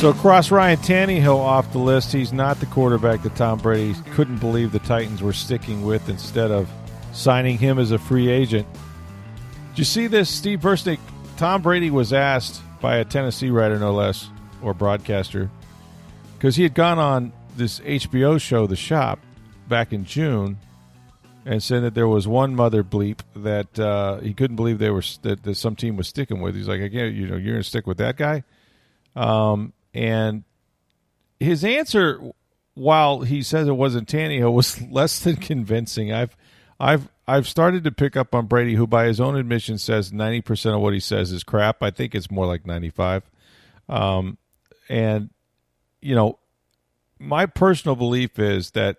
So cross Ryan Tannehill off the list. He's not the quarterback that Tom Brady couldn't believe the Titans were sticking with instead of signing him as a free agent. Did you see this, Steve Versnick? Tom Brady was asked by a Tennessee writer, no less, or broadcaster, because he had gone on this HBO show, The Shop, back in June, and said that there was one mother bleep that uh, he couldn't believe they were that, that some team was sticking with. He's like, again, you know, you're to stick with that guy. Um, and his answer, while he says it wasn't Tannehill, was less than convincing. I've, I've, I've started to pick up on Brady, who, by his own admission, says ninety percent of what he says is crap. I think it's more like ninety-five. Um, and you know, my personal belief is that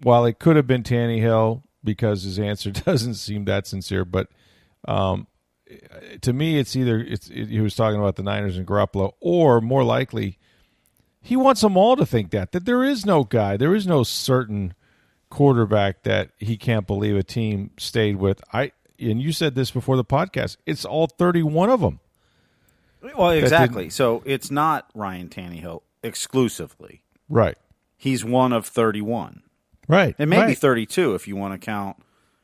while it could have been Tannehill because his answer doesn't seem that sincere, but um, to me, it's either it's it, he was talking about the Niners and Garoppolo, or more likely, he wants them all to think that that there is no guy, there is no certain quarterback that he can't believe a team stayed with. I and you said this before the podcast. It's all thirty-one of them. Well, exactly. So it's not Ryan Tannehill exclusively. Right. He's one of thirty-one. Right. It may be right. 32 if you want to count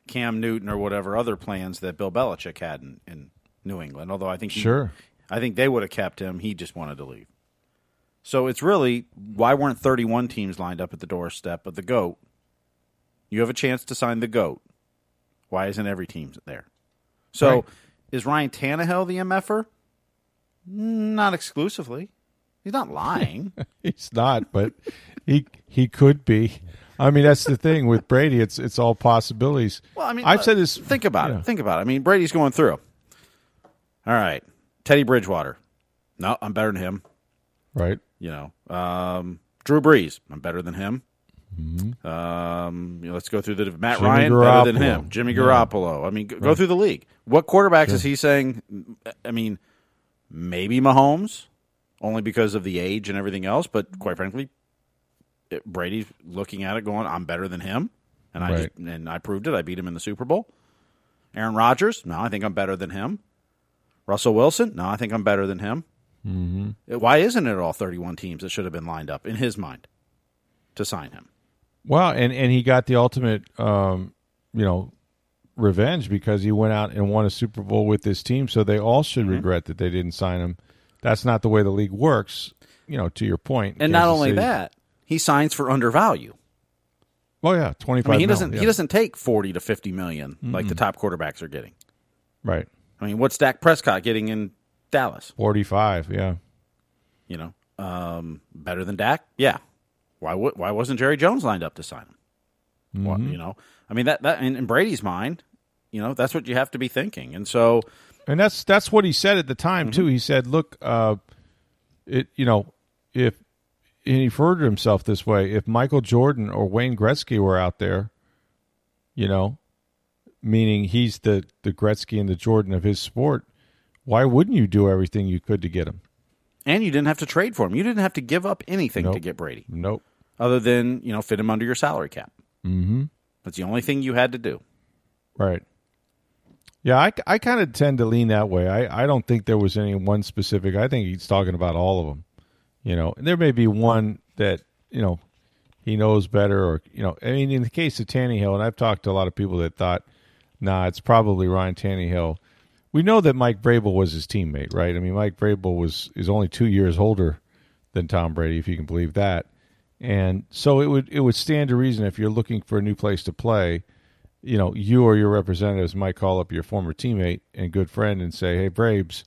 Cam Newton or whatever other plans that Bill Belichick had in, in New England. Although I think he, Sure. I think they would have kept him. He just wanted to leave. So it's really why weren't 31 teams lined up at the doorstep of the goat? You have a chance to sign the goat. Why isn't every team there? So Right. is Ryan Tannehill the MFer? Not exclusively. He's not lying. He's not, but he he could be. I mean, that's the thing with Brady. It's it's all possibilities. Well, I mean, I've said this. Think about yeah. it. Think about it. I mean, Brady's going through. All right, Teddy Bridgewater. No, I'm better than him. Right. You know, um, Drew Brees. I'm better than him. Um, you know, let's go through the Matt Mm-hmm. Jimmy Ryan better than him. Jimmy Yeah. Garoppolo. I mean, go, go through the league. What quarterbacks is he saying? I mean, maybe Mahomes, only because of the age and everything else. But quite frankly, it, Brady's looking at it, going, "I'm better than him," and I Right. just, and I proved it. I beat him in the Super Bowl. Aaron Rodgers, no, I think I'm better than him. Russell Wilson, no, I think I'm better than him. Mm-hmm. Why isn't it all 31 teams that should have been lined up in his mind to sign him? Well, and and he got the ultimate, um, you know, revenge because he went out and won a Super Bowl with this team. So they all should Mm-hmm. regret that they didn't sign him. That's not the way the league works. You know, to your point. And not only City- that, he signs for undervalue. Oh yeah, twenty I mean, he doesn't he doesn't take 40 to 50 million like the top quarterbacks are getting. Right. I mean, what's Dak Prescott getting in Dallas? Forty five. Yeah. You know, um, better than Dak? Yeah. Why would why wasn't Jerry Jones lined up to sign him? Why- you know, I mean that that in, in Brady's mind, you know, that's what you have to be thinking. And so, And that's that's what he said at the time Mm-hmm. too. He said, "Look, uh, it you know if and he referred to himself this way: if Michael Jordan or Wayne Gretzky were out there, you know, meaning he's the the Gretzky and the Jordan of his sport, why wouldn't you do everything you could to get him? and you didn't have to trade for him. You didn't have to give up anything to get Brady, Nope. other than you know fit him under your salary cap. Mm-hmm. That's the only thing you had to do. Right. Yeah, I, I kind of tend to lean that way. I, I don't think there was any one specific. I think he's talking about all of them. You know, there may be one that you know he knows better, or you know, I mean, in the case of Tannehill, and I've talked to a lot of people that thought, nah, it's probably Ryan Tannehill. We know that Mike Vrabel was his teammate, right? I mean, Mike Vrabel was is only two years older than Tom Brady, if you can believe that. And so it would it would stand to reason if you're looking for a new place to play, you know, you or your representatives might call up your former teammate and good friend and say, "Hey, Vrabes,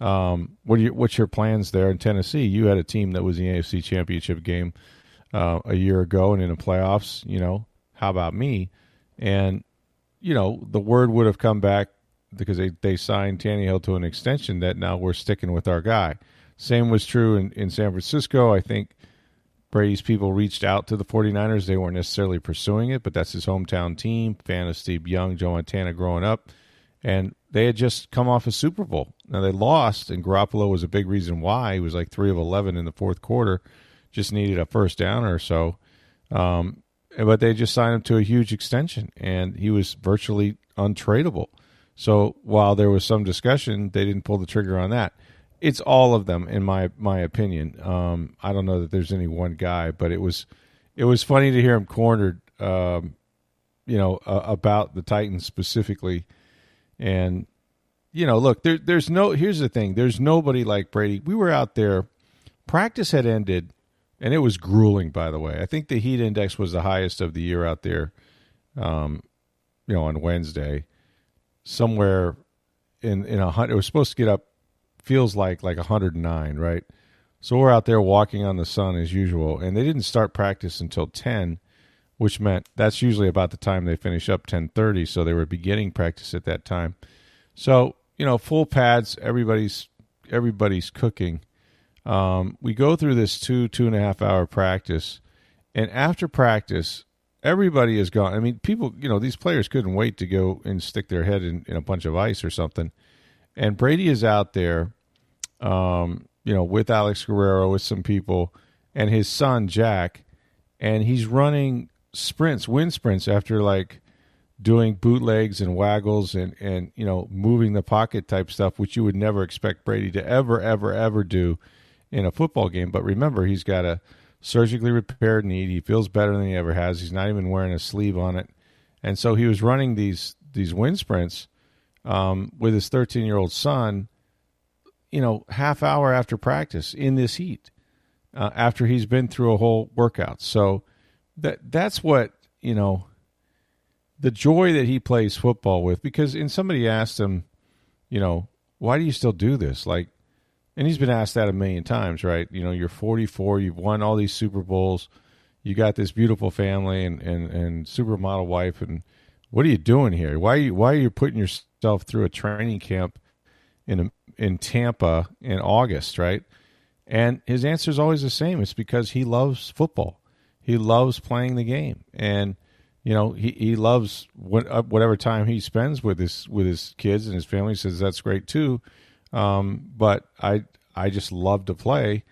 um, what are you, what's your plans there in Tennessee? You had a team that was in the AFC Championship game uh, a year ago and in the playoffs. You know, how about me?" And you know, the word would have come back because they, they signed Tannehill to an extension that now we're sticking with our guy. Same was true in, in San Francisco. I think Brady's people reached out to the 49ers. They weren't necessarily pursuing it, but that's his hometown team. Fan of Steve Young, Joe Montana growing up. And they had just come off a Super Bowl. Now they lost, and Garoppolo was a big reason why. He was like 3 of 11 in the fourth quarter, just needed a first down or so. Um, but they just signed him to a huge extension, and he was virtually untradeable. So while there was some discussion, they didn't pull the trigger on that. It's all of them, in my my opinion. Um, I don't know that there's any one guy, but it was it was funny to hear him cornered, um, you know, uh, about the Titans specifically, and you know, look, there, there's no. Here's the thing: there's nobody like Brady. We were out there, practice had ended, and it was grueling. By the way, I think the heat index was the highest of the year out there. Um, you know, on Wednesday, somewhere in in a hundred. It was supposed to get up. Feels like like 109, right? So we're out there walking on the sun as usual, and they didn't start practice until 10, which meant that's usually about the time they finish up 10:30. So they were beginning practice at that time. So you know, full pads, everybody's everybody's cooking. Um, we go through this two two and a half hour practice, and after practice, everybody is gone. I mean, people, you know, these players couldn't wait to go and stick their head in, in a bunch of ice or something. And Brady is out there, um, you know, with Alex Guerrero, with some people, and his son Jack, and he's running sprints, wind sprints after like doing bootlegs and waggles and and you know moving the pocket type stuff, which you would never expect Brady to ever ever ever do in a football game. But remember, he's got a surgically repaired knee. He feels better than he ever has. He's not even wearing a sleeve on it, and so he was running these these wind sprints um, with his 13 year old son. You know, half hour after practice in this heat, uh, after he's been through a whole workout. So that that's what you know the joy that he plays football with because and somebody asked him you know why do you still do this? Like and he's been asked that a million times right? You know you're 44 you've won all these super bowls you got this beautiful family and and and supermodel wife and what are you doing here? Why are you why are you putting yourself through a training camp in a, in Tampa in August right? And his answer is always the same. It's because he loves football he loves playing the game and you know he, he loves what, uh, whatever time he spends with his with his kids and his family. He says that's great too, um, but I I just love to play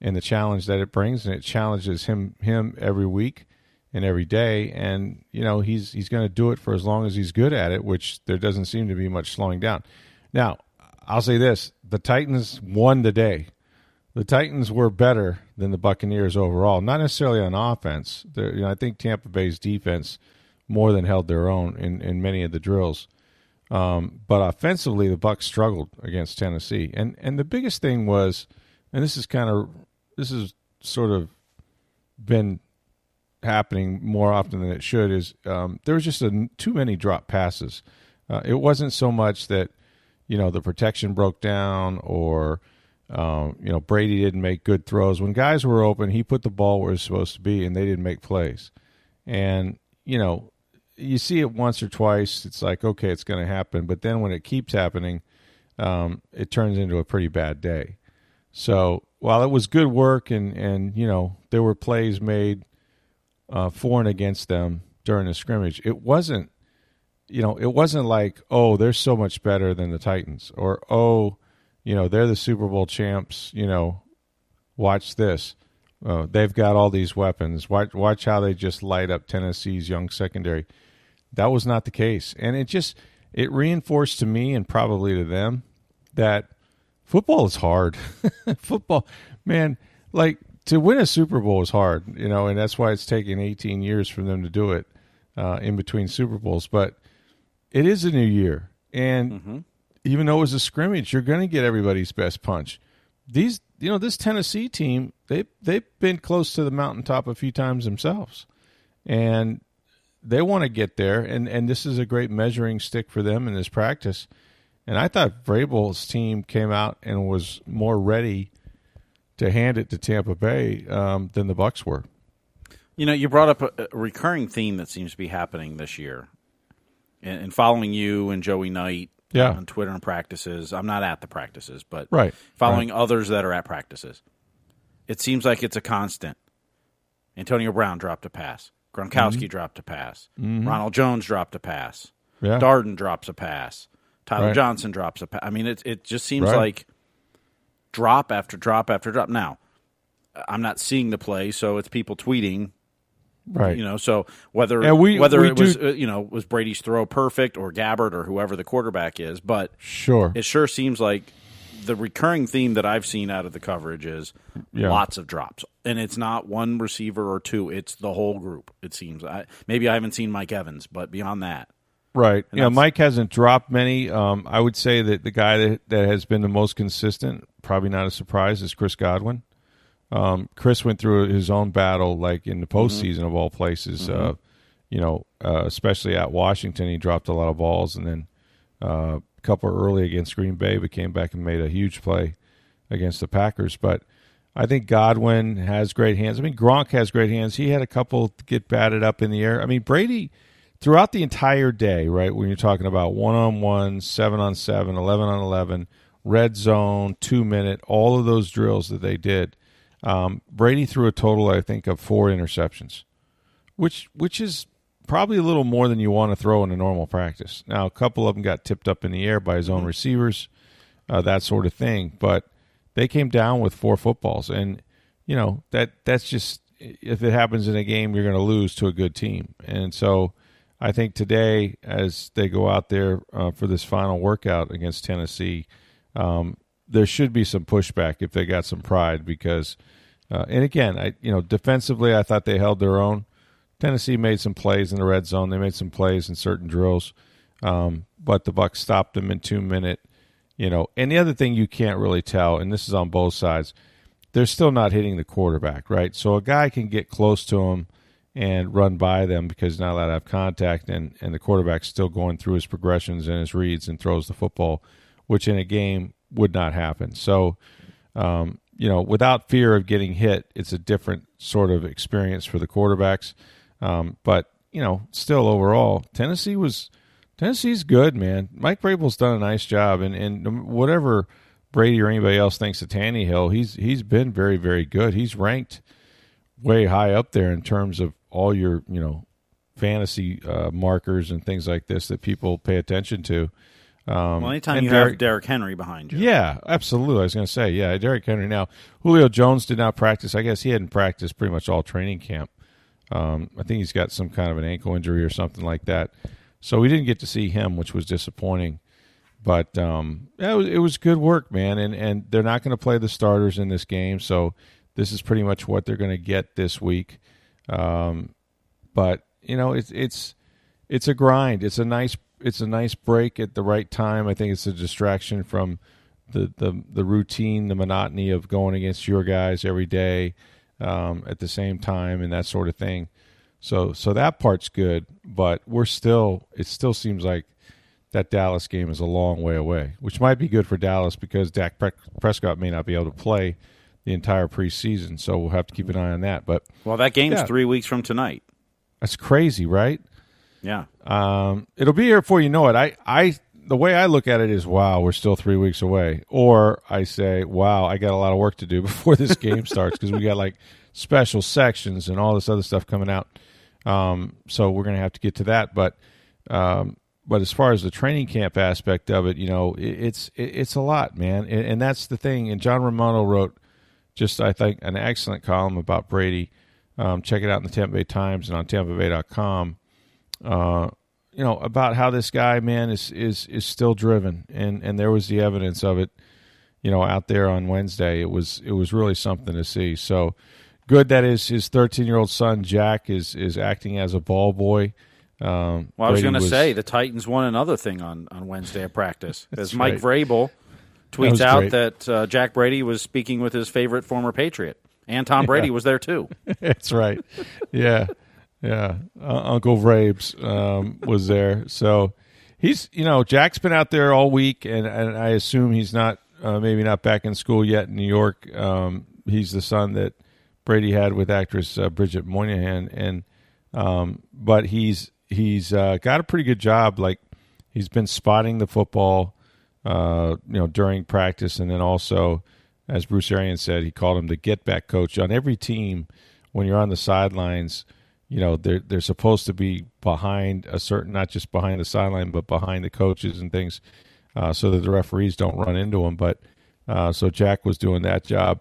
and the challenge that it brings, and it challenges him him every week and every day. And you know he's he's going to do it for as long as he's good at it, which there doesn't seem to be much slowing down. Now I'll say this: the Titans won the day the Titans were better than the Buccaneers overall, not necessarily on offense. You know, I think Tampa Bay's defense more than held their own in, in many of the drills. Um, but offensively, the Bucks struggled against Tennessee, and and the biggest thing was, and this is kind of this is sort of been happening more often than it should is um, there was just a, too many drop passes. Uh, it wasn't so much that you know the protection broke down or um, you know, Brady didn't make good throws. When guys were open, he put the ball where it's supposed to be, and they didn't make plays. And, you know, you see it once or twice, it's like, okay, it's going to happen. But then when it keeps happening, um, it turns into a pretty bad day. So while it was good work and, and you know, there were plays made uh, for and against them during the scrimmage, it wasn't, you know, it wasn't like, oh, they're so much better than the Titans or, oh, you know they're the Super Bowl champs. You know, watch this. Uh, they've got all these weapons. Watch, watch how they just light up Tennessee's young secondary. That was not the case, and it just it reinforced to me and probably to them that football is hard. football, man, like to win a Super Bowl is hard, you know, and that's why it's taken 18 years for them to do it uh, in between Super Bowls. But it is a new year, and mm-hmm even though it was a scrimmage, you're going to get everybody's best punch. These, you know, this Tennessee team, they they've been close to the mountaintop a few times themselves, and they want to get there. and And this is a great measuring stick for them in this practice. And I thought Vrabel's team came out and was more ready to hand it to Tampa Bay um, than the Bucks were. You know, you brought up a, recurring theme that seems to be happening this year, and following you and Joey Knight Yeah. on Twitter and practices. I'm not at the practices, but Right. following others that are at practices. It seems like it's a constant. Antonio Brown dropped a pass. Gronkowski Mm-hmm. dropped a pass. Ronald Jones dropped a pass. Yeah. Darden drops a pass. Tyler Right. Johnson drops a pass. I mean, it it just seems Right. like drop after drop after drop. Now, I'm not seeing the play, so it's people tweeting. Right. You know, so whether Yeah, we- whether we it was do- uh, you know was Brady's throw perfect or Gabbert or whoever the quarterback is, but Sure. it sure seems like the recurring theme that I've seen out of the coverage is Yeah. lots of drops, and it's not one receiver or two; it's the whole group. It seems. I, maybe I haven't seen Mike Evans, but beyond that, Right. Yeah, Mike hasn't dropped many. Um, I would say that the guy that, that has been the most consistent, probably not a surprise, is Chris Godwin. Um, Chris went through his own battle, like in the postseason of all places. Uh, you know, uh, especially at Washington, he dropped a lot of balls, and then uh, a couple early against Green Bay, but came back and made a huge play against the Packers. But I think Godwin has great hands. I mean, Gronk has great hands. He had a couple get batted up in the air. I mean, Brady throughout the entire day, right? When you're talking about one on one, seven on seven, 11 on 11, red zone, two minute, all of those drills that they did, um, Brady threw a total, I think, of four interceptions, which which is probably a little more than you want to throw in a normal practice. Now, a couple of them got tipped up in the air by his own receivers, uh, that sort of thing, but they came down with four footballs, and you know that that's just if it happens in a game, you're going to lose to a good team, and so. I think today, as they go out there uh, for this final workout against Tennessee, um, there should be some pushback if they got some pride because, uh, and again, I you know defensively, I thought they held their own. Tennessee made some plays in the red zone. They made some plays in certain drills, um, but the Bucks stopped them in two minute. You know, and the other thing you can't really tell, and this is on both sides, they're still not hitting the quarterback, right? So a guy can get close to him and run by them because not allowed to have contact, and, and the quarterback's still going through his progressions and his reads and throws the football, which in a game would not happen. So, um, you know, without fear of getting hit, it's a different sort of experience for the quarterbacks. Um, but you know, still overall, Tennessee was Tennessee's good, man. Mike Vrabel's done a nice job, and and whatever Brady or anybody else thinks of Tannehill, he's he's been very very good. He's ranked way high up there in terms of all your you know fantasy uh, markers and things like this that people pay attention to. Um, well, anytime you Derek- have Derrick Henry behind you, yeah, absolutely. I was going to say, yeah, Derrick Henry. Now, Julio Jones did not practice. I guess he hadn't practiced pretty much all training camp. Um, I think he's got some kind of an ankle injury or something like that. So we didn't get to see him, which was disappointing. But um, it, was, it was good work, man. And and they're not going to play the starters in this game, so this is pretty much what they're going to get this week. Um, but you know, it's it's it's a grind. It's a nice it's a nice break at the right time. I think it's a distraction from the the, the routine, the monotony of going against your guys every day um, at the same time and that sort of thing. So so that part's good, but we're still it still seems like that Dallas game is a long way away, which might be good for Dallas because Dak Pre- Prescott may not be able to play the entire preseason. So we'll have to keep an eye on that. But Well, that game's Yeah. three weeks from tonight. that's crazy, right? Yeah, Um, it'll be here before you know it. I, I, the way I look at it is, wow, we're still three weeks away. Or I say, wow, I got a lot of work to do before this game starts because we got like special sections and all this other stuff coming out. Um, so we're going to have to get to that. But, um, but as far as the training camp aspect of it, you know, it, it's it, it's a lot, man, and, and that's the thing. And John Romano wrote just I think an excellent column about Brady. Um, check it out in the Tampa Bay Times and on TampaBay.com uh, you know, about how this guy, man, is is is still driven, and and there was the evidence of it, you know, out there on Wednesday. It was it was really something to see. So good that his his 13 year old son Jack is is acting as a ball boy. Um, Well, I was going to say the Titans won another thing on, on Wednesday at practice as Mike right. Vrabel tweets was out great. that uh, Jack Brady was speaking with his favorite former Patriot, and Tom Brady was there too. That's right. Yeah, yeah. Uh, Uncle Vrabes um, was there, so he's you know Jack's been out there all week, and, and I assume he's not uh, maybe not back in school yet in New York. Um, he's the son that Brady had with actress uh, Bridget Moynahan, and um, but he's he's uh, got a pretty good job. Like He's been spotting the football, uh, you know, during practice, and then also, as Bruce Arians said, he called him the get back coach on every team. When you're on the sidelines, you know they're they're supposed to be behind a certain, not just behind the sideline, but behind the coaches and things, uh, so that the referees don't run into them. But uh, so Jack was doing that job.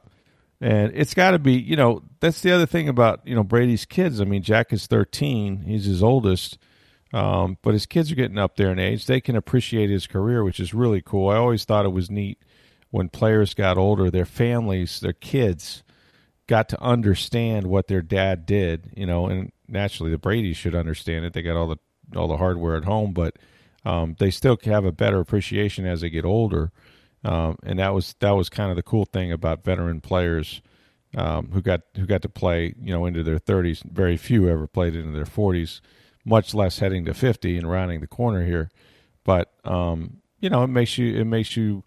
And it's got to be, you know, that's the other thing about, you know, Brady's kids. I mean, Jack is 13, he's his oldest, um, but his kids are getting up there in age. They can appreciate his career, which is really cool. I always thought it was neat when players got older, their families, their kids got to understand what their dad did, you know, and naturally the Brady's should understand it. They got all the all the hardware at home, but um, they still have a better appreciation as they get older. Um, and that was that was kind of the cool thing about veteran players um, who got who got to play you know into their 30s. Very few ever played into their 40s, much less heading to 50 and rounding the corner here. But um, you know, it makes you it makes you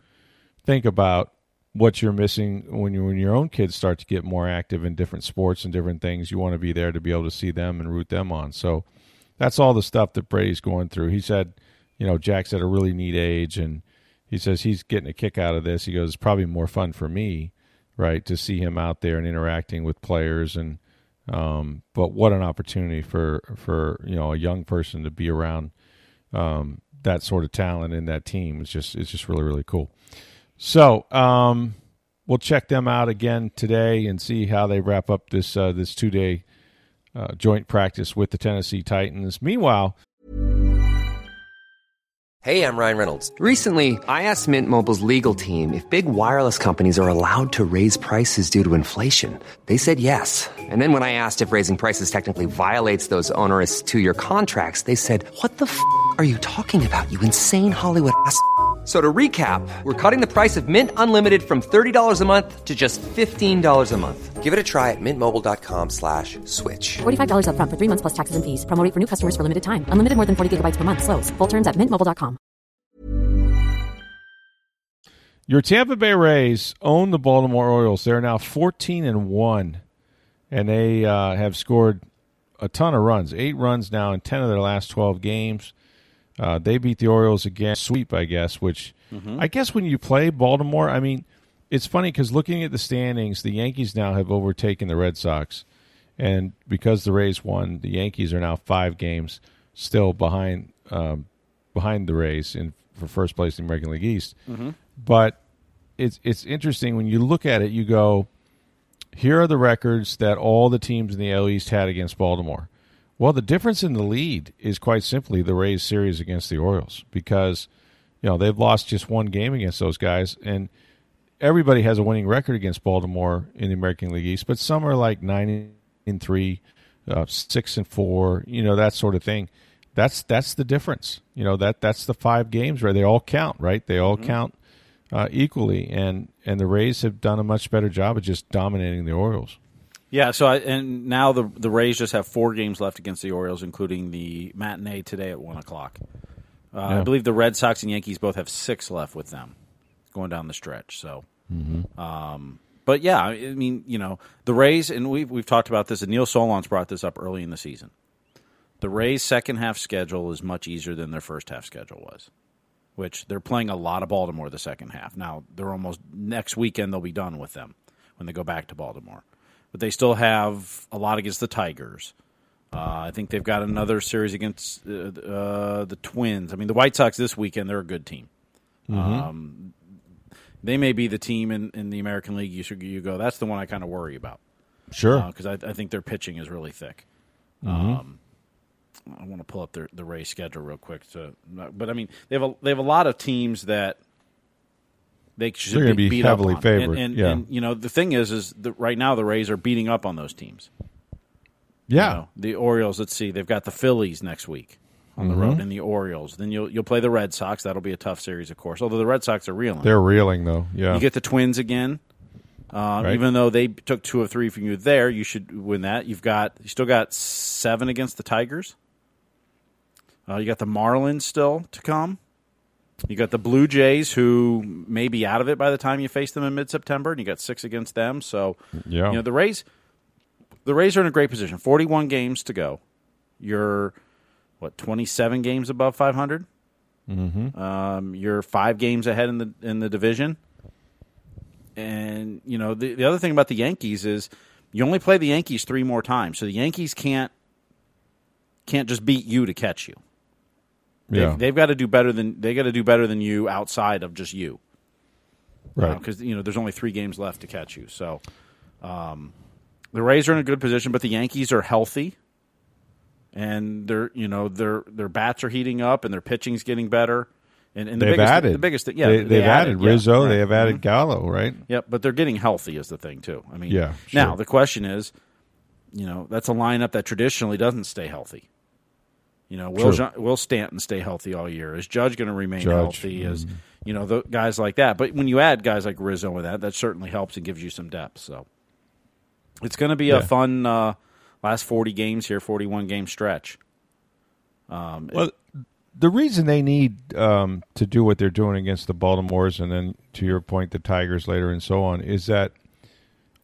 think about what you're missing when you when your own kids start to get more active in different sports and different things. You want to be there to be able to see them and root them on. So that's all the stuff that Brady's going through. He said, you know, Jack's at a really neat age and he says he's getting a kick out of this. He goes, it's probably more fun for me, right, to see him out there and interacting with players and um, but what an opportunity for for you know a young person to be around um, that sort of talent in that team. It's just it's just really really cool. So um, we'll check them out again today and see how they wrap up this uh, this two day uh, joint practice with the Tennessee Titans. Meanwhile, Hey, I'm Ryan Reynolds. Recently, I asked Mint Mobile's legal team if big wireless companies are allowed to raise prices due to inflation. They said yes. And then when I asked if raising prices technically violates those onerous two year contracts, they said, What the f are you talking about, you insane Hollywood ass? So to recap, we're cutting the price of Mint Unlimited from $30 a month to just $15 a month. Give it a try at mintmobile.com slash switch. $45 upfront for three months plus taxes and fees. Promo for new customers for limited time. Unlimited more than 40 gigabytes per month. Slows. Full terms at mintmobile.com. Your Tampa Bay Rays own the Baltimore Orioles. They're now 14 and 1, and they uh, have scored a ton of runs, eight runs now in 10 of their last 12 games. Uh, they beat the Orioles again, sweep, I guess, which I guess when you play Baltimore, I mean, it's funny because looking at the standings, the Yankees now have overtaken the Red Sox. And because the Rays won, the Yankees are now five games still behind um, behind the Rays in for first place in the American League East. But it's it's interesting when you look at it. You go, here are the records that all the teams in the AL East had against Baltimore. Well, the difference in the lead is quite simply the Rays series against the Orioles because you know they've lost just one game against those guys, and everybody has a winning record against Baltimore in the American League East, but some are like nine and three, uh, six and four, you know that sort of thing. That's that's the difference. You know that that's the five games where they all count, right? They all count uh, equally, and and the Rays have done a much better job of just dominating the Orioles. Yeah, so I, and now the the Rays just have four games left against the Orioles, including the matinee today at one o'clock. Uh, I believe the Red Sox and Yankees both have six left with them, going down the stretch. So, um, but yeah, I mean, you know, the Rays, and we've we've talked about this, and Neil Solondz brought this up early in the season. The Rays' second half schedule is much easier than their first half schedule was, which they're playing a lot of Baltimore the second half. Now they're almost next weekend they'll be done with them when they go back to Baltimore, but they still have a lot against the Tigers. Uh, I think they've got another series against uh, uh, the Twins. I mean, the White Sox this weekend they're a good team. Um, they may be the team in, in the American League. You should you go. That's the one I kind of worry about Sure. because I, I think their pitching is really thick. Mm-hmm. Um, I want to pull up their the Rays schedule real quick. To, but I mean, they have a they have a lot of teams that they should be, be beat heavily up on. favored, And, and, yeah. and, you know the thing is, is that right now the Rays are beating up on those teams. yeah. You know, the Orioles. Let's see, they've got the Phillies next week on Mm-hmm. the road, and the Orioles. Then you'll you'll play the Red Sox. That'll be a tough series, of course. Although the Red Sox are reeling. They're reeling though. Yeah. You get the Twins again. Uh, Right. Even though they took two or three from you there, you should win that. You've got you still got seven against the Tigers. Uh, you got the Marlins still to come. You got the Blue Jays, who may be out of it by the time you face them in mid September, and you got six against them. So, Yeah. you know the Rays. The Rays are in a great position. Forty-one games to go. You're what twenty-seven games above five hundred. Mm-hmm. Um, you're five games ahead in the in the division. And you know the the other thing about the Yankees is you only play the Yankees three more times, so the Yankees can't can't just beat you to catch you. Yeah. They've, they've got to do better than they got to do better than you outside of just you, Right. Because you know there's only three games left to catch you. So um, the Rays are in a good position, but the Yankees are healthy, and their you know their their bats are heating up and their pitching's getting better. And, and the they've biggest, added. the biggest thing, yeah, they, they have added, yeah, Rizzo. right. They have added Mhm. Gallo. Right. Yep, but they're getting healthy is the thing too. I mean, Yeah, Now the question is, you know, that's a lineup that traditionally doesn't stay healthy. You know, will True. Jo- will Stanton stay healthy all year? Is Judge going to remain Judge, mm-hmm. healthy? Is you know the guys like that? But when you add guys like Rizzo with that, that certainly helps and gives you some depth. So it's going to be Yeah. a fun uh, last forty games here, forty one game stretch. Um, Well, the reason they need um, to do what they're doing against the Baltimores and then, to your point, the Tigers later and so on, is that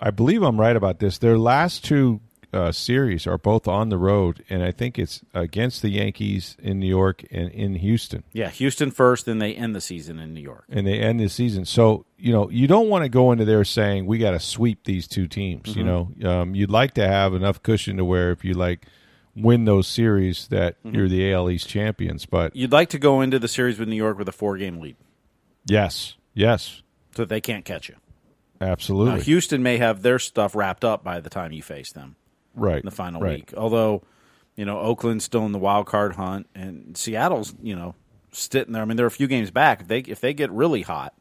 I believe I'm right about this. Their last two uh, series are both on the road, and I think it's against the Yankees in New York and in Houston, yeah, Houston first, then they end the season in New York. and they end the season. So you know you don't want to go into there saying we got to sweep these two teams. You know, um, you'd like to have enough cushion to where if you like win those series that you're the AL East champions. But You'd like to go into the series with New York with a four game lead, yes, yes, so they can't catch you. absolutely. Now, Houston may have their stuff wrapped up by the time you face them right in the final right. week. Although, you know, Oakland's still in the wild card hunt, and Seattle's, you know, sitting there. I mean, they're a few games back. If they if they get really hot,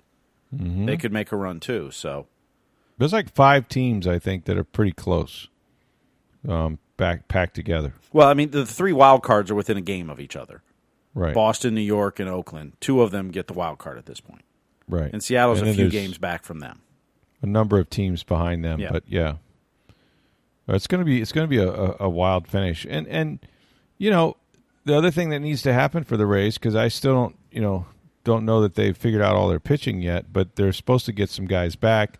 Mm-hmm. they could make a run too. So There's like five teams I think that are pretty close, um, back packed together. Well, I mean, the three wild cards are within a game of each other. Right, Boston, New York, and Oakland. Two of them get the wild card at this point. right. And Seattle's And a few games back from them. A number of teams behind them, Yeah. but yeah, it's going to be it's going to be a, a, a wild finish. And and you know the other thing that needs to happen for the Rays because I still don't you know don't know that they've figured out all their pitching yet, but they're supposed to get some guys back.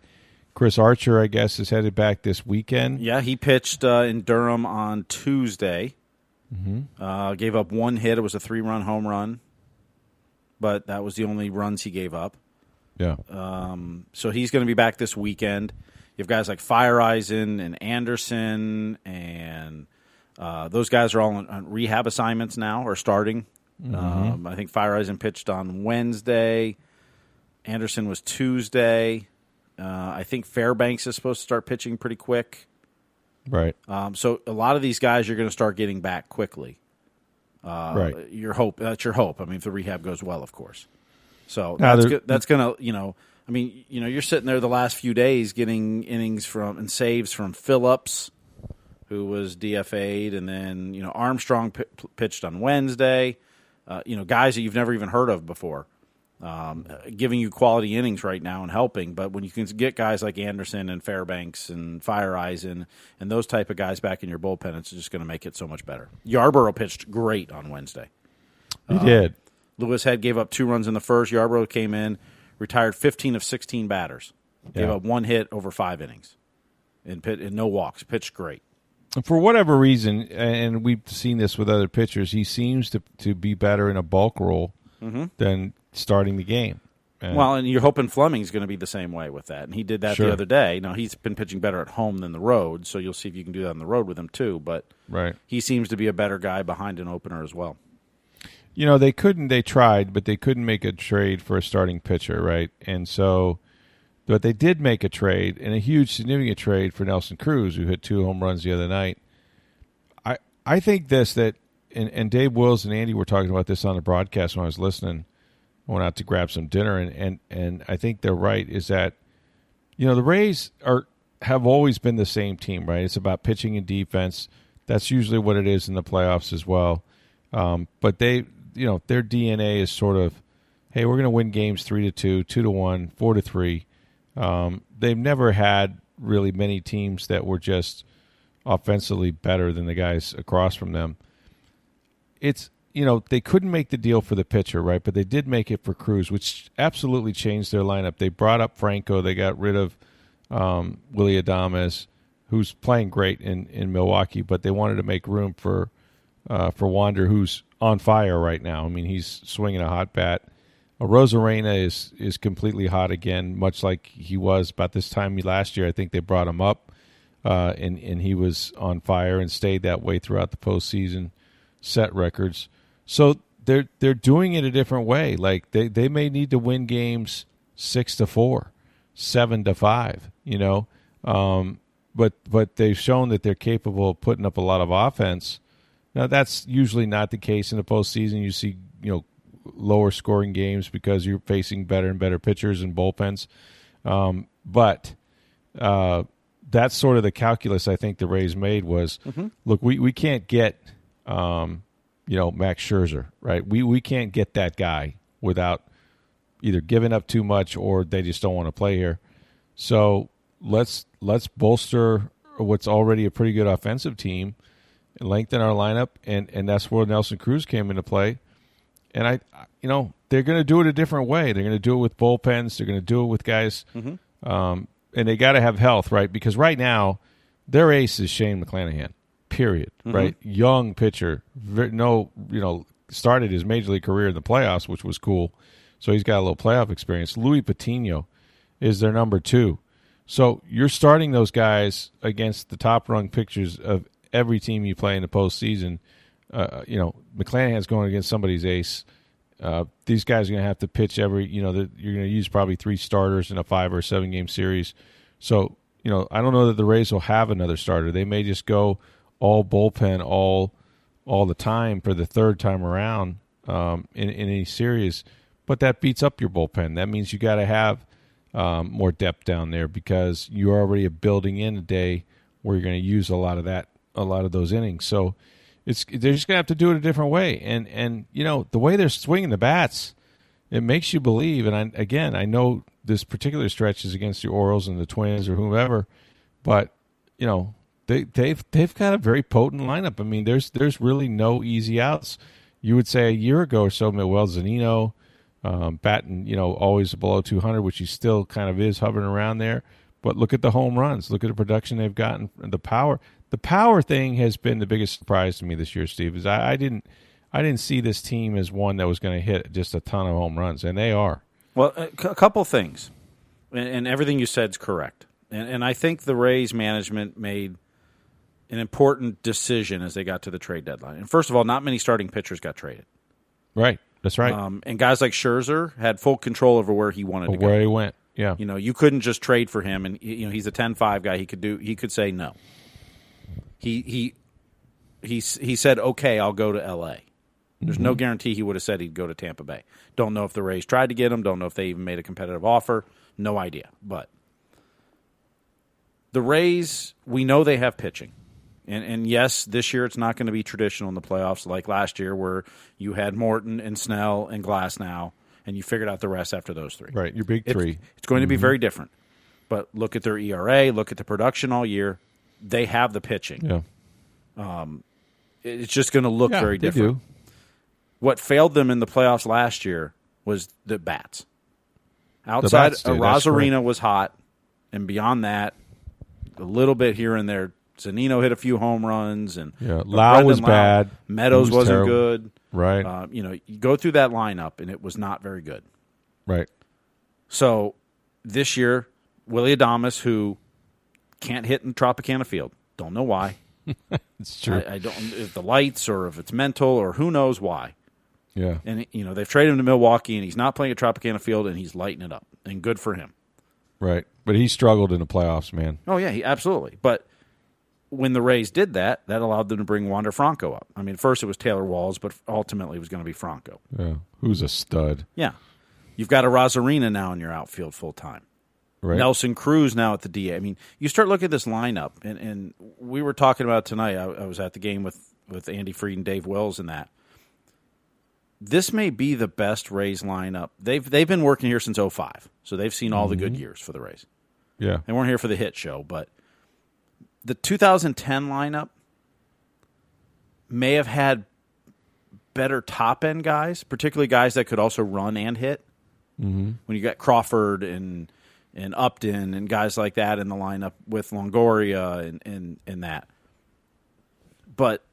Chris Archer, I guess, is headed back this weekend. Yeah, he pitched uh, in Durham on Tuesday. Mm-hmm. Uh, gave up one hit. It was a three run home run, but that was the only runs he gave up. Yeah, Um, so he's going to be back this weekend. You have guys like Feyereisen and Anderson, and uh, those guys are all on, on rehab assignments now or starting. Um, I think Feyereisen pitched on Wednesday. Anderson was Tuesday. Uh, I think Fairbanks is supposed to start pitching pretty quick. right, Um, so a lot of these guys you're going to start getting back quickly. Uh, right. Your hope. That's your hope. I mean, if the rehab goes well, of course. So Now, that's go- that's going to you know. I mean, you know, you're sitting there the last few days getting innings from and saves from Phillips, who was DFA'd, and then you know Armstrong p- pitched on Wednesday. Uh, you know, guys that you've never even heard of before, um, uh, giving you quality innings right now and helping. But when you can get guys like Anderson and Fairbanks and Feyereisen and those type of guys back in your bullpen, it's just going to make it so much better. Yarborough pitched great on Wednesday. He did. Louis Head gave up two runs in the first. Yarborough came in, retired 15 of 16 batters, gave Yeah. up one hit over five innings, and, pit, and no walks. Pitched great. for whatever reason, and we've seen this with other pitchers, he seems to to be better in a bulk role than starting the game. And- Mm-hmm. Well, and you're hoping Fleming's going to be the same way with that, and he did that Sure. the other day. Now he's been pitching better at home than the road, so you'll see if you can do that on the road with him too. But right, he seems to be a better guy behind an opener as well. You know they couldn't. They tried, but they couldn't make a trade for a starting pitcher, right? And so, but they did make a trade, and a huge, significant trade for Nelson Cruz, who hit two home runs the other night. I I think this that, and, and Dave Wills and Andy were talking about this on the broadcast when I was listening. I went out to grab some dinner, and and and I think they're right. Is that you know the Rays are have always been the same team, right? It's about pitching and defense. That's usually what it is in the playoffs as well. Um, but they, you know, their DNA is sort of, hey, we're going to win games three to two, two to one, four to three. Um, they've never had really many teams that were just offensively better than the guys across from them. It's you know they couldn't make the deal for the pitcher, right? But they did make it for Cruz, which absolutely changed their lineup. They brought up Franco. They got rid of um, Willy Adames, who's playing great in, in Milwaukee, but they wanted to make room for uh, for Wander, who's on fire right now. I mean, he's swinging a hot bat. Uh, Rosarena is is completely hot again, much like he was about this time last year. I think they brought him up, uh, and and he was on fire and stayed that way throughout the postseason, set records. So they're they're doing it a different way. Like they, they may need to win games six to four, seven to five. You know, um, but but they've shown that they're capable of putting up a lot of offense. Now that's usually not the case in the postseason. You see, you know, lower scoring games because you're facing better and better pitchers and bullpens. Um, but uh, that's sort of the calculus I think the Rays made was mm-hmm. look, we, we can't get um, you know Max Scherzer, right? We we can't get that guy without either giving up too much or they just don't want to play here. So let's let's bolster what's already a pretty good offensive team, lengthen our lineup, and and that's where Nelson Cruz came into play and I, you know, they're going to do it a different way. They're going to do it with bullpens. They're going to do it with guys, mm-hmm. um, and they got to have health, right? Because right now, their ace is Shane McClanahan. Period. Mm-hmm. Right, young pitcher. No, you know, started his major league career in the playoffs, which was cool. So he's got a little playoff experience. Luis Patino is their number two. So you're starting those guys against the top rung pitchers of every team you play in the postseason uh, you know, McClanahan's going against somebody's ace. Uh, these guys are going to have to pitch every, you know, the, you're going to use probably three starters in a five or seven game series. So, you know, I don't know that the Rays will have another starter. They may just go all bullpen all all the time for the third time around um, in, in any series. But that beats up your bullpen. That means you got to have um, more depth down there because you're already building in a day where you're going to use a lot of that, a lot of those innings. So, it's they're just gonna have to do it a different way. And and you know the way they're swinging the bats, it makes you believe. And I, again, I know this particular stretch is against the Orioles and the Twins or whomever, but you know they they've they've got a very potent lineup. I mean, there's there's really no easy outs. You would say a year ago or so, well, Zunino, um, batting, you know, always below 200, which he still kind of is hovering around there. But look at the home runs. Look at the production they've gotten, the power the power thing has been the biggest surprise to me this year, Steve. Is I, I didn't I didn't see this team as one that was going to hit just a ton of home runs, and they are. Well, a, c- a couple things, and, and, everything you said is correct, and, and I think the Rays management made an important decision as they got to the trade deadline. And first of all, not many starting pitchers got traded. Right. That's right. Um, and guys like Scherzer had full control over where he wanted to go. Where he went. Yeah. You know, you couldn't just trade for him, and you know he's a 10-5 guy. He could do. He could say no he he he he said, "Okay, I'll go to L.A." There's mm-hmm. no guarantee he would have said he'd go to Tampa Bay. Don't know if the Rays tried to get him. Don't know if they even made a competitive offer. No idea. But the Rays, we know they have pitching. And, and yes, this year it's not going to be traditional in the playoffs like last year where you had Morton and Snell and Glasnow, and you figured out the rest after those three. Right, your big three. It's, it's going mm-hmm. to be mm-hmm. very different. But look at their ERA, look at the production all year they have the pitching. Yeah. Um, it's just going to look yeah, very different. Do. What failed them in the playoffs last year was the bats. Outside, bats Arozarena was hot, and beyond that, a little bit here and there. Zunino hit a few home runs, and yeah, Lowe was Lowe, bad. Meadows was not good. Right. Uh, you know, you go through that lineup, and it was not very good. Right. So this year, Willy Adames, who can't hit in Tropicana Field. Don't know why. it's true. I, I, don't if the lights or if it's mental or who knows why. Yeah. And you know they've traded him to Milwaukee and he's not playing at Tropicana Field and he's lighting it up and good for him. Right, but he struggled in the playoffs, man. Oh yeah, he absolutely. But when the Rays did that, that allowed them to bring Wander Franco up. I mean, first it was Taylor Walls, but ultimately it was going to be Franco. Yeah, who's a stud. Yeah, you've got Arozarena now in your outfield full time. Right. Nelson Cruz now at the DA. I mean, you start looking at this lineup, and, and we were talking about tonight. I, I, was at the game with, with Andy Freed and Dave Wills and that. This may be the best Rays lineup. They've they've been working here since 05, so they've seen all mm-hmm. the good mm-hmm. years for the Rays. Yeah, they weren't here for the hit show, but the 2010 lineup may have had better top end guys, particularly guys that could also run and hit. Mm-hmm. When you got Crawford and and Upton and guys like that in the lineup with Longoria and, and, and that. But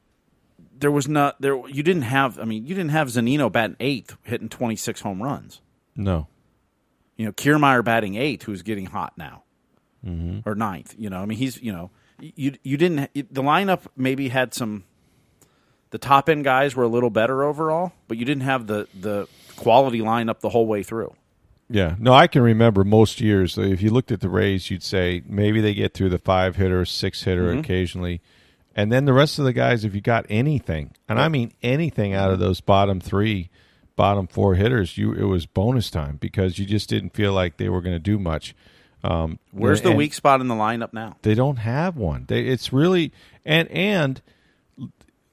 there was not there. You didn't have. I mean, you didn't have Zunino batting eighth, hitting twenty six home runs. No. You know, Kiermaier batting eighth, who's getting hot now, Mm-hmm. or ninth. You know, I mean, he's you know, you you didn't the lineup maybe had some. The top end guys were a little better overall, but you didn't have the the quality lineup the whole way through. Yeah, no, I can remember most years. If you looked at the Rays, you'd say maybe they get through the five hitter, six hitter mm-hmm. occasionally, and then the rest of the guys, if you got anything, and I mean anything out of those bottom three, bottom four hitters, you it was bonus time because you just didn't feel like they were going to do much. Um, Where's the weak spot in the lineup now? They don't have one. They, it's really and and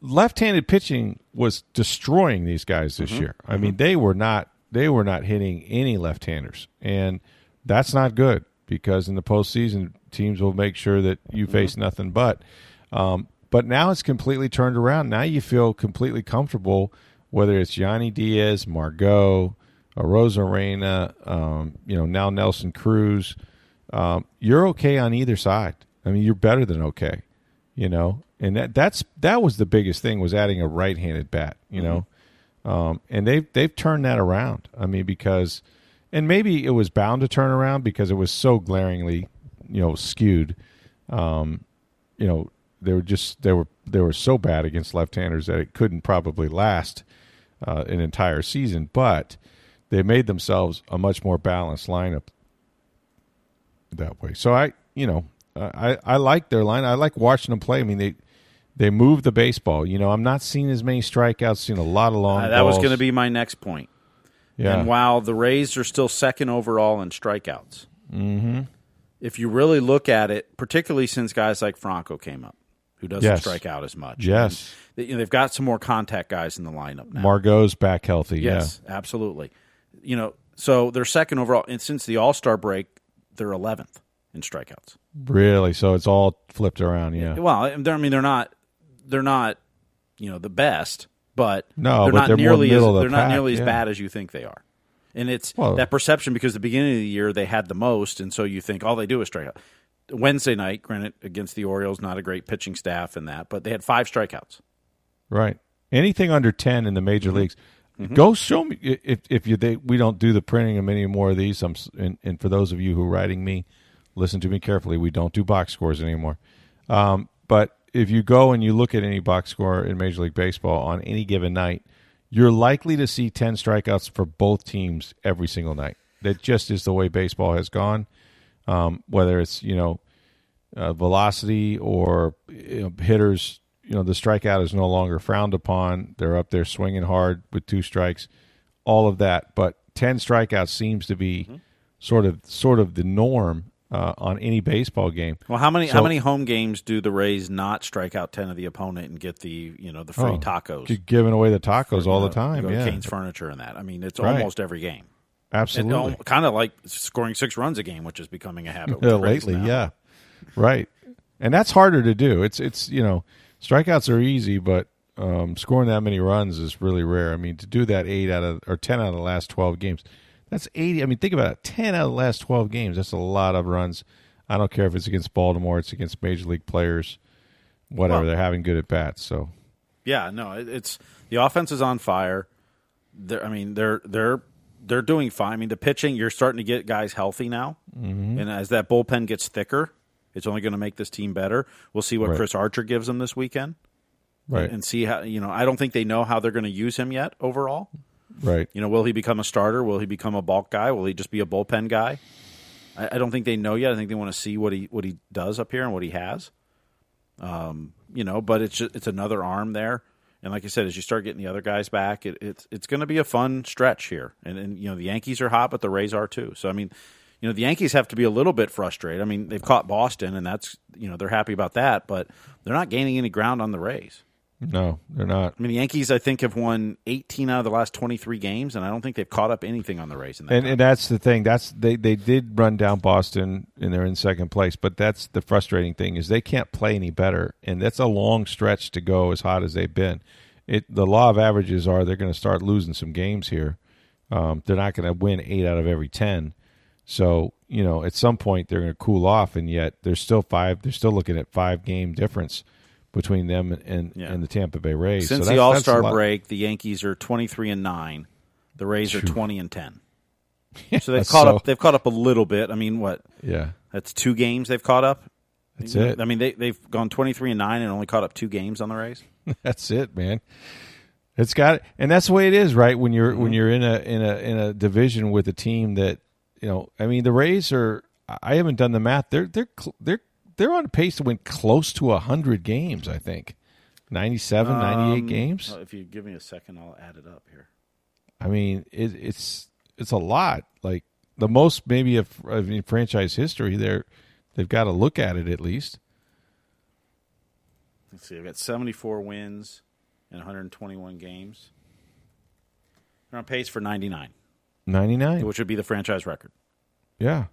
left-handed pitching was destroying these guys this mm-hmm. year. I mm-hmm. mean, they were not they were not hitting any left-handers, and that's not good because in the postseason, teams will make sure that you face nothing but. Um, but now it's completely turned around. Now you feel completely comfortable, whether it's Yandy Diaz, Margot, Arozarena, um, you know, now Nelson Cruz. Um, you're okay on either side. I mean, you're better than okay, you know. And that that's that was the biggest thing was adding a right-handed bat, you know. Um, and they've they've turned that around. I mean, because and maybe it was bound to turn around because it was so glaringly, you know, skewed. Um, you know, they were just they were they were so bad against left-handers that it couldn't probably last uh, an entire season. But they made themselves a much more balanced lineup that way. So I, you know, I I like their line. I like watching them play. I mean, they they move the baseball. You know, I'm not seeing as many strikeouts. Seeing a lot of long. Uh, that was going to be my next point. Yeah. And while the Rays are still second overall in strikeouts, Mm-hmm. if you really look at it, particularly since guys like Franco came up, who doesn't Yes. strike out as much. Yes. And they, you know, they've got some more contact guys in the lineup now. Margot's back healthy. Yes, absolutely. You know, so they're second overall, and since the All Star break, they're eleventh in strikeouts. Really. So it's all flipped around. Yeah. Well, I mean, they're not, they're not, you know, the best, but No, they're but not they're nearly as the they're not pack, nearly as bad as you think they are. And it's Well- that perception because the beginning of the year they had the most, and so you think all they do is strike out. Wednesday night, granted, against the Orioles, not a great pitching staff in that, but they had five strikeouts. Right. Anything under ten in the major Mm-hmm. leagues. Go show me if if you they, we don't do the printing of many more of these. I'm and, and for those of you who are writing me, listen to me carefully. We don't do box scores anymore. Um, but if you go and you look at any box score in Major League Baseball on any given night, you're likely to see ten strikeouts for both teams every single night. That just is the way baseball has gone. Um, whether it's you know uh, velocity or you know, hitters, you know, the strikeout is no longer frowned upon. They're up there swinging hard with two strikes, all of that. But ten strikeouts seems to be sort of sort of the norm uh, on any baseball game. Well, how many So- how many home games do the Rays not strike out ten of the opponent and get the you know the free Oh, tacos? Giving away the tacos You all the time. Yeah, Kane's Furniture and that. I mean, it's Right. almost every game. absolutely. kind of like scoring six runs a game, which is becoming a habit. Lately, now. yeah, right. And that's harder to do. It's it's you know strikeouts are easy, but um, scoring that many runs is really rare. I mean, to do that eight out of or ten out of the last twelve games, that's eighty. I mean, think about it. Ten out of the last twelve games. That's a lot of runs. I don't care if it's against Baltimore. It's against major league players. Whatever Well- they're having good at bats. So Yeah, no, it's the offense is on fire. They're, I mean, they're they're they're doing fine. I mean, the pitching, you're starting to get guys healthy now, Mm-hmm. and as that bullpen gets thicker, it's only going to make this team better. We'll see what Right. Chris Archer gives them this weekend, right, and see how you know. I don't think they know how they're going to use him yet. Overall, right. you know, will he become a starter? Will he become a bulk guy? Will he just be a bullpen guy? I, I don't think they know yet. I think they want to see what he what he does up here and what he has. Um, you know, but it's just, it's another arm there, and like I said, as you start getting the other guys back, it, it's it's going to be a fun stretch here. And and you know, the Yankees are hot, but the Rays are too. So I mean, you know, the Yankees have to be a little bit frustrated. I mean, they've caught Boston, and that's you know they're happy about that, but they're not gaining any ground on the Rays. No, they're not. I mean, the Yankees, I think, have won 18 out of the last 23 games, and I don't think they've caught up anything on the Rays. in that. And, and that's the thing. That's they, they did run down Boston and they're in second place. But that's the frustrating thing is they can't play any better, and that's a long stretch to go as hot as they've been. It the law of averages are they're going to start losing some games here. Um, they're not going to win eight out of every ten. So you know at some point they're going to cool off, and yet they're still five. They're still looking at five game difference between them and Yeah. and the Tampa Bay Rays. Since So the All Star break, the Yankees are twenty three and nine. The Rays are twenty and ten. So they've caught so- up. They've caught up a little bit. I mean, what? yeah, That's two games they've caught up. that's it. I mean, they they've gone twenty three and nine and only caught up two games on the Rays. That's it, man. It's got, and that's the way it is, right? When you're Mm-hmm. when you're in a in a in a division with a team that you know, I mean, the Rays are. I haven't done the math. They're they're they're they're on pace to win close to hundred games. I think 97, 98 Um, games. If you give me a second, I'll add it up here. I mean, it, it's it's a lot. Like the most maybe of, of in franchise history. They're they've got to look at it at least. Let's see. I've got seventy four wins in one hundred twenty one games. They're on pace for ninety nine, Ninety nine. which would be the franchise record. Yeah.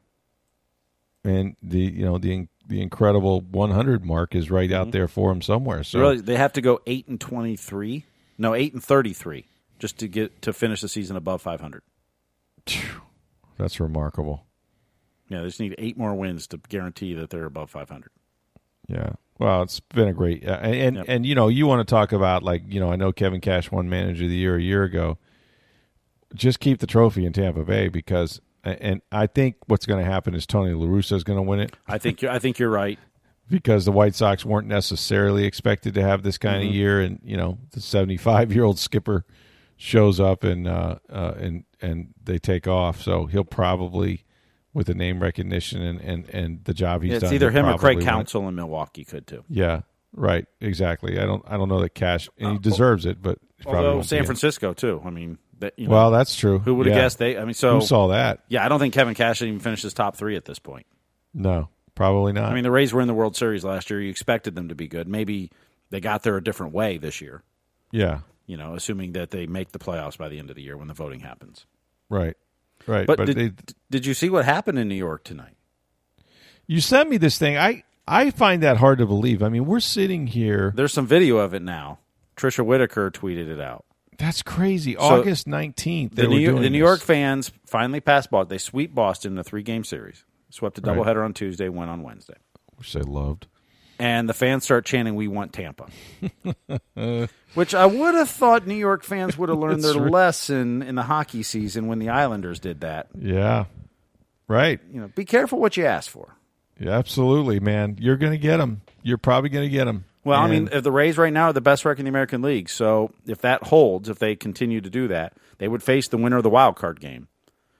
And the you know the the incredible 100 mark is right out there for him somewhere. So Really, they have to go eight and twenty three. No, eight and thirty three, just to get to finish the season above five hundred. that's remarkable. Yeah, they just need eight more wins to guarantee that they're above five hundred. Yeah. Well, it's been a great uh, and and, Yep. and you know you want to talk about like you know I know Kevin Cash won Manager of the Year a year ago. Just keep the trophy in Tampa Bay because and I think what's going to happen is Tony La Russa is going to win it I think you're, I think you're right. because the White Sox weren't necessarily expected to have this kind Mm-hmm. of year, and you know the seventy-five-year-old skipper shows up and uh, uh, and and they take off. So he'll probably, with the name recognition and and, and the job he's Yeah, it's done, either him or Craig probably win it. Counsell in Milwaukee could too. Yeah, right, exactly. I don't I don't know that Cash and he deserves it, but Uh, Although San. Francisco too. I mean, that, you know, Well, that's true. who would have Yeah. guessed they? I mean, so Who saw that? yeah, I don't think Kevin Cash even finished his top three at this point. No, probably not. I mean, the Rays were in the World Series last year. You expected them to be good. Maybe they got there a different way this year. yeah, You know, assuming that they make the playoffs by the end of the year when the voting happens. right, right. But, But, did, they, did you see what happened in New York tonight? you sent me this thing. I I find that hard to believe. I mean, we're sitting here. There's some video of it now. Trisha Whitaker tweeted it out. That's crazy. August nineteenth. The New, York, the New York fans finally passed Boston. They sweep Boston in a three game series. Swept a Right. doubleheader on Tuesday, went on Wednesday. which they loved. And the fans start chanting, We want Tampa. Which I would have thought New York fans would have learned their right. lesson in the hockey season when the Islanders did that. Yeah, right. You know, be careful what you ask for. Yeah, absolutely, man. You're going to get them. You're probably going to get them. Well, I mean, if the Rays right now are the best record in the American League, so if that holds, if they continue to do that, they would face the winner of the wild card game,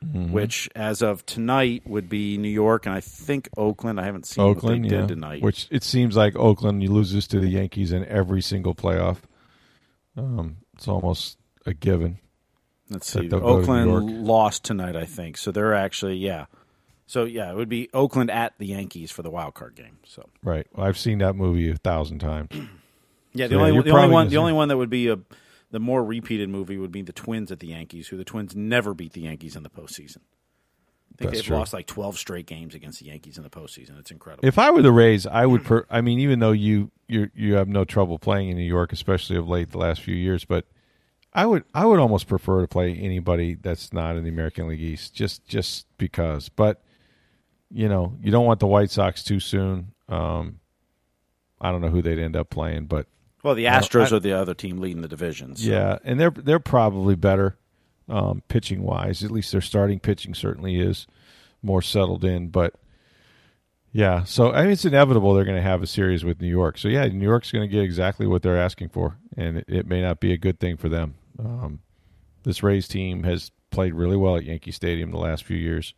Mm-hmm. which as of tonight would be New York and I think Oakland. I haven't seen Oakland, yeah. did tonight. Which it seems like Oakland loses to the Yankees in every single playoff. Um, it's almost a given. Let's see, they'll go to New Oakland lost tonight, I think. So they're actually yeah. So yeah, it would be Oakland at the Yankees for the wild card game. So Right. Well, I've seen that movie a thousand times. yeah, the yeah, only you're the only one the only one that would be a the more repeated movie would be the Twins at the Yankees, who the Twins never beat the Yankees in the postseason. I think That's they've true. lost like twelve straight games against the Yankees in the postseason. It's incredible. If I were the Rays, I would. Per, I mean, even though you you you have no trouble playing in New York, especially of late the last few years, but I would I would almost prefer to play anybody that's not in the American League East, just just because. But you know, you don't want the White Sox too soon. Um, I don't know who they'd end up playing, but well, the Astros I- are the other team leading the division. so- yeah, and they're they're probably better um, pitching wise. At least their starting pitching certainly is more settled in. But yeah, so I mean it's inevitable they're going to have a series with New York. So yeah, New York's going to get exactly what they're asking for, and it, it may not be a good thing for them. Um, this Rays team has played really well at Yankee Stadium the last few years.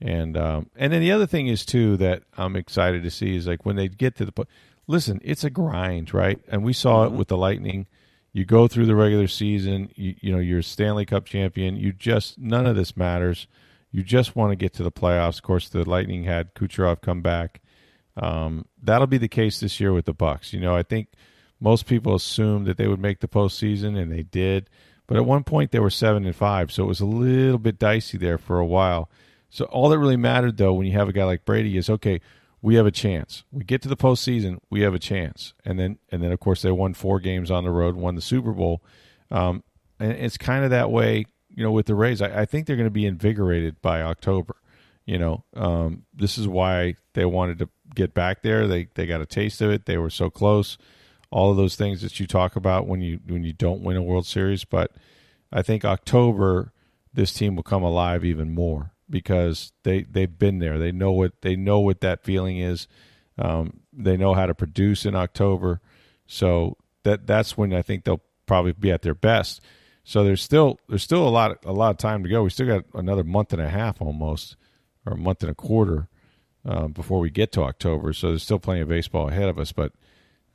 And um, and then the other thing is too that I'm excited to see is like when they get to the po- listen, it's a grind, right? And we saw it with the Lightning. You go through the regular season, you, you know you're a Stanley Cup champion. You just none of this matters. You just want to get to the playoffs. Of course, the Lightning had Kucherov come back. Um, that'll be the case this year with the Bucks. You know, I think most people assumed that they would make the postseason, and they did. But at one point, they were seven and five, so it was a little bit dicey there for a while. So all that really mattered, though, when you have a guy like Brady, is okay. We have a chance. We get to the postseason. We have a chance, and then and then of course they won four games on the road, won the Super Bowl, um, and it's kind of that way, you know, with the Rays. I, I think they're going to be invigorated by October. You know, um, this is why they wanted to get back there. They they got a taste of it. They were so close. all of those things that you talk about when you when you don't win a World Series. But I think October this team will come alive even more because they they've been there. They know what they know what that feeling is. Um, they know how to produce in October, so that that's when I think they'll probably be at their best. So there's still there's still a lot a lot of time to go. We still got another month and a half almost, or a month and a quarter uh, before we get to October. So there's still plenty of baseball ahead of us. But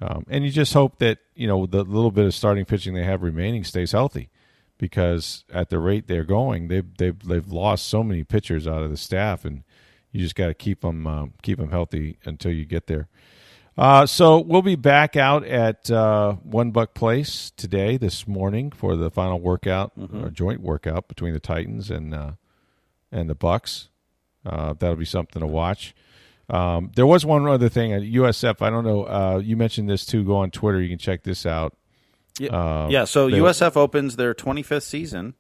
um, and you just hope that you know the little bit of starting pitching they have remaining stays healthy, because at the rate they're going, they've they've they've lost so many pitchers out of the staff, and you just got to keep them uh, keep them healthy until you get there. Uh, so we'll be back out at uh, One Buck Place today, this morning, for the final workout, mm-hmm. joint workout between the Titans and uh, and the Bucks. Uh, that'll be something to watch. Um, there was one other thing at USF. I don't know. Uh, you mentioned this too. Go on Twitter. You can check this out. Yeah. yeah so USF opens their 25th season.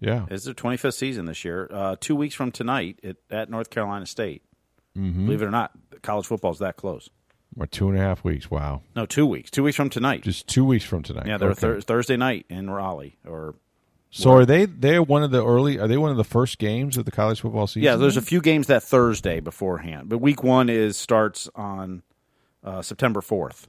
Yeah. It's their 25th season this year. Uh, two weeks from tonight at, at North Carolina State. Mm-hmm. Believe it or not, college football is that close. Or two and a half weeks. Wow. No, two weeks. Two weeks from tonight. Just two weeks from tonight. Yeah, they're okay. thir- Thursday night in Raleigh or so are they? They're one of the early. Are they one of the first games of the college football season? Yeah, there's a few games that Thursday beforehand, but week one is starts on uh, September 4th,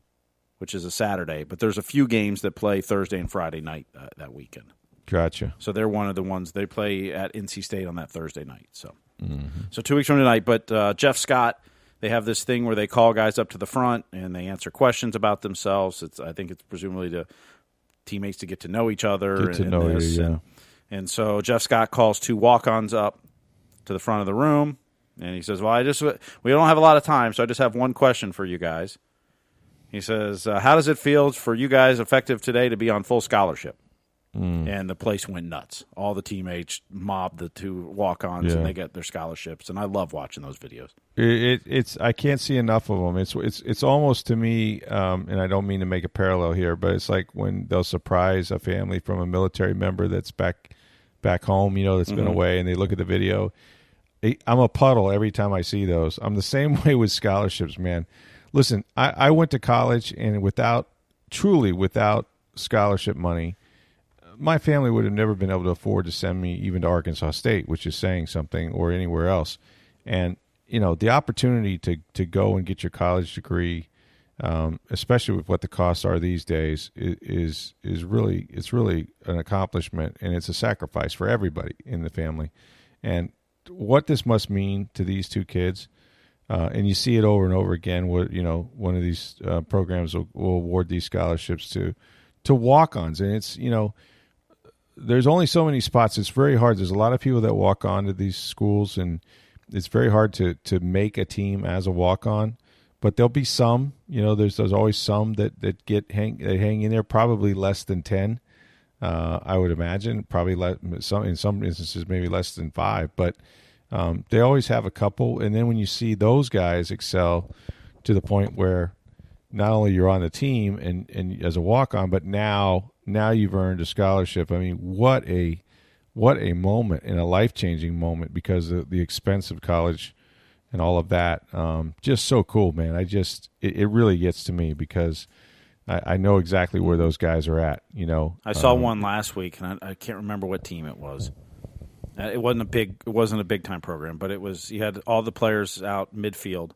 which is a Saturday. But there's a few games that play Thursday and Friday night uh, that weekend. Gotcha. So they're one of the ones they play at NC State on that Thursday night. So, mm-hmm. so two weeks from tonight. But uh, Jeff Scott, they have this thing where they call guys up to the front and they answer questions about themselves. It's I think it's presumably to teammates to get to know each other. Get to and, know you, yeah. And, and so Jeff Scott calls two walk-ons up to the front of the room, and he says, "Well, I just we don't have a lot of time, so I just have one question for you guys." He says, uh, "How does it feel for you guys, effective today, to be on full scholarship?" Mm. And the place went nuts. All the teammates mobbed the two walk-ons, yeah. and they get their scholarships. And I love watching those videos. It, it, it's I can't see enough of them. It's it's it's almost to me, um, and I don't mean to make a parallel here, but it's like when they'll surprise a family from a military member that's back back home, you know, that's mm-hmm. been away, and they look at the video. I'm a puddle every time I see those. I'm the same way with scholarships, man. Listen, I, I went to college, and without truly without scholarship money my family would have never been able to afford to send me even to Arkansas State, which is saying something, or anywhere else. And you know, the opportunity to to go and get your college degree, um, especially with what the costs are these days, is is really it's really an accomplishment, and it's a sacrifice for everybody in the family. And what this must mean to these two kids. Uh, and you see it over and over again. What you know, one of these uh, programs will, will award these scholarships to to walk-ons, and it's you know, there's only so many spots. It's very hard. There's a lot of people that walk on to these schools, and it's very hard to to make a team as a walk on. But there'll be some. You know, there's there's always some that that get hang that hang in there. Probably less than ten, uh, I would imagine. Probably some in some instances maybe less than five. But um, they always have a couple. And then when you see those guys excel to the point where not only you're on the team and, and as a walk on, but now now you've earned a scholarship. I mean, what a what a moment and a life changing moment because of the expense of college and all of that. Um, just so cool, man. I just it, it really gets to me because I, I, know exactly where those guys are at. You know, I saw um, one last week, and I, I, can't remember what team it was. Uh, it wasn't a big it wasn't a big time program, but it was. He had all the players out midfield,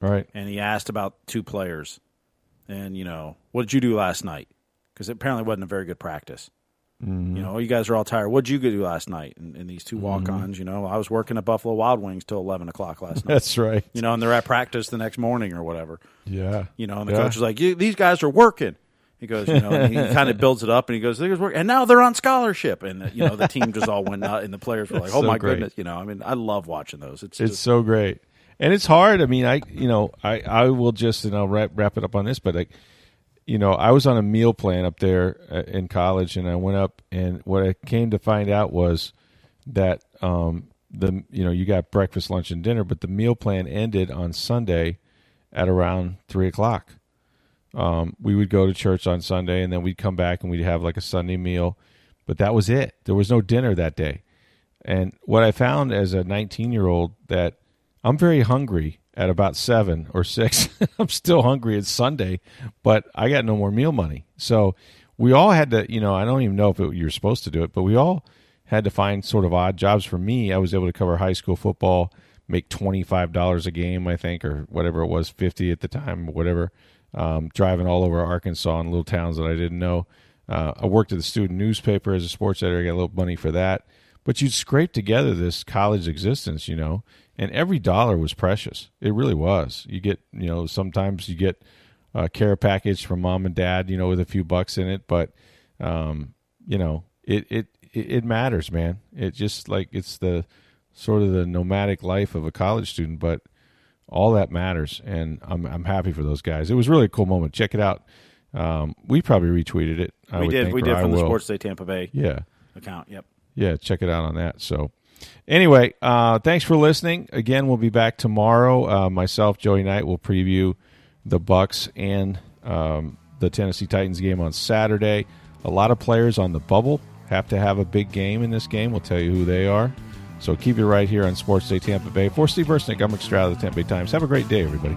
right? And he asked about two players, and you know, what did you do last night? because it apparently wasn't a very good practice. Mm-hmm. You know, you guys are all tired. What did you do last night? And, and these two walk-ons, mm-hmm. you know, I was working at Buffalo Wild Wings till eleven o'clock last night. That's right. You know, and they're at practice the next morning or whatever. Yeah. You know, and the yeah. coach is like, "These guys are working." He goes, you know, he kind of builds it up, and he goes, "There's work," and now they're on scholarship, and you know, the team just all went nuts, and the players were like, "Oh so my great. goodness!" You know, I mean, I love watching those. It's it's just, so great, and it's hard. I mean, I you know, I I will just and I'll wrap wrap it up on this, but like you know, I was on a meal plan up there uh, in college, and I went up, and what I came to find out was that um, the you know you got breakfast, lunch, and dinner, but the meal plan ended on Sunday at around three o'clock. Um, we would go to church on Sunday, and then we'd come back and we'd have like a Sunday meal, but that was it. There was no dinner that day. And what I found as a 19 year old that I'm very hungry at about seven or six. I'm still hungry. It's Sunday, but I got no more meal money. So we all had to, you know, I don't even know if you're supposed to do it, but we all had to find sort of odd jobs. For me, I was able to cover high school football, make twenty five dollars a game, I think, or whatever it was, fifty at the time, whatever. Um, driving all over Arkansas in little towns that I didn't know. Uh, I worked at the student newspaper as a sports editor. I got a little money for that. But you'd scrape together this college existence, you know, and every dollar was precious. It really was. You get, you know, sometimes you get a care package from mom and dad, you know, with a few bucks in it, but um, you know, it it it matters, man. It just like it's the sort of the nomadic life of a college student, but all that matters, and I'm I'm happy for those guys. It was really a cool moment. Check it out. Um, we probably retweeted it. I we did. Think, we did from I the will. Sports Day Tampa Bay Yeah, account. Yep. yeah. Check it out on that. So, anyway, uh, thanks for listening. Again, we'll be back tomorrow. Uh, myself, Joey Knight, will preview the Bucks and um, the Tennessee Titans game on Saturday. A lot of players on the bubble have to have a big game in this game. We'll tell you who they are. So keep it right here on Sports Day Tampa Bay. For Steve Versnick, I'm Rick Stroud of the Tampa Bay Times. Have a great day, everybody.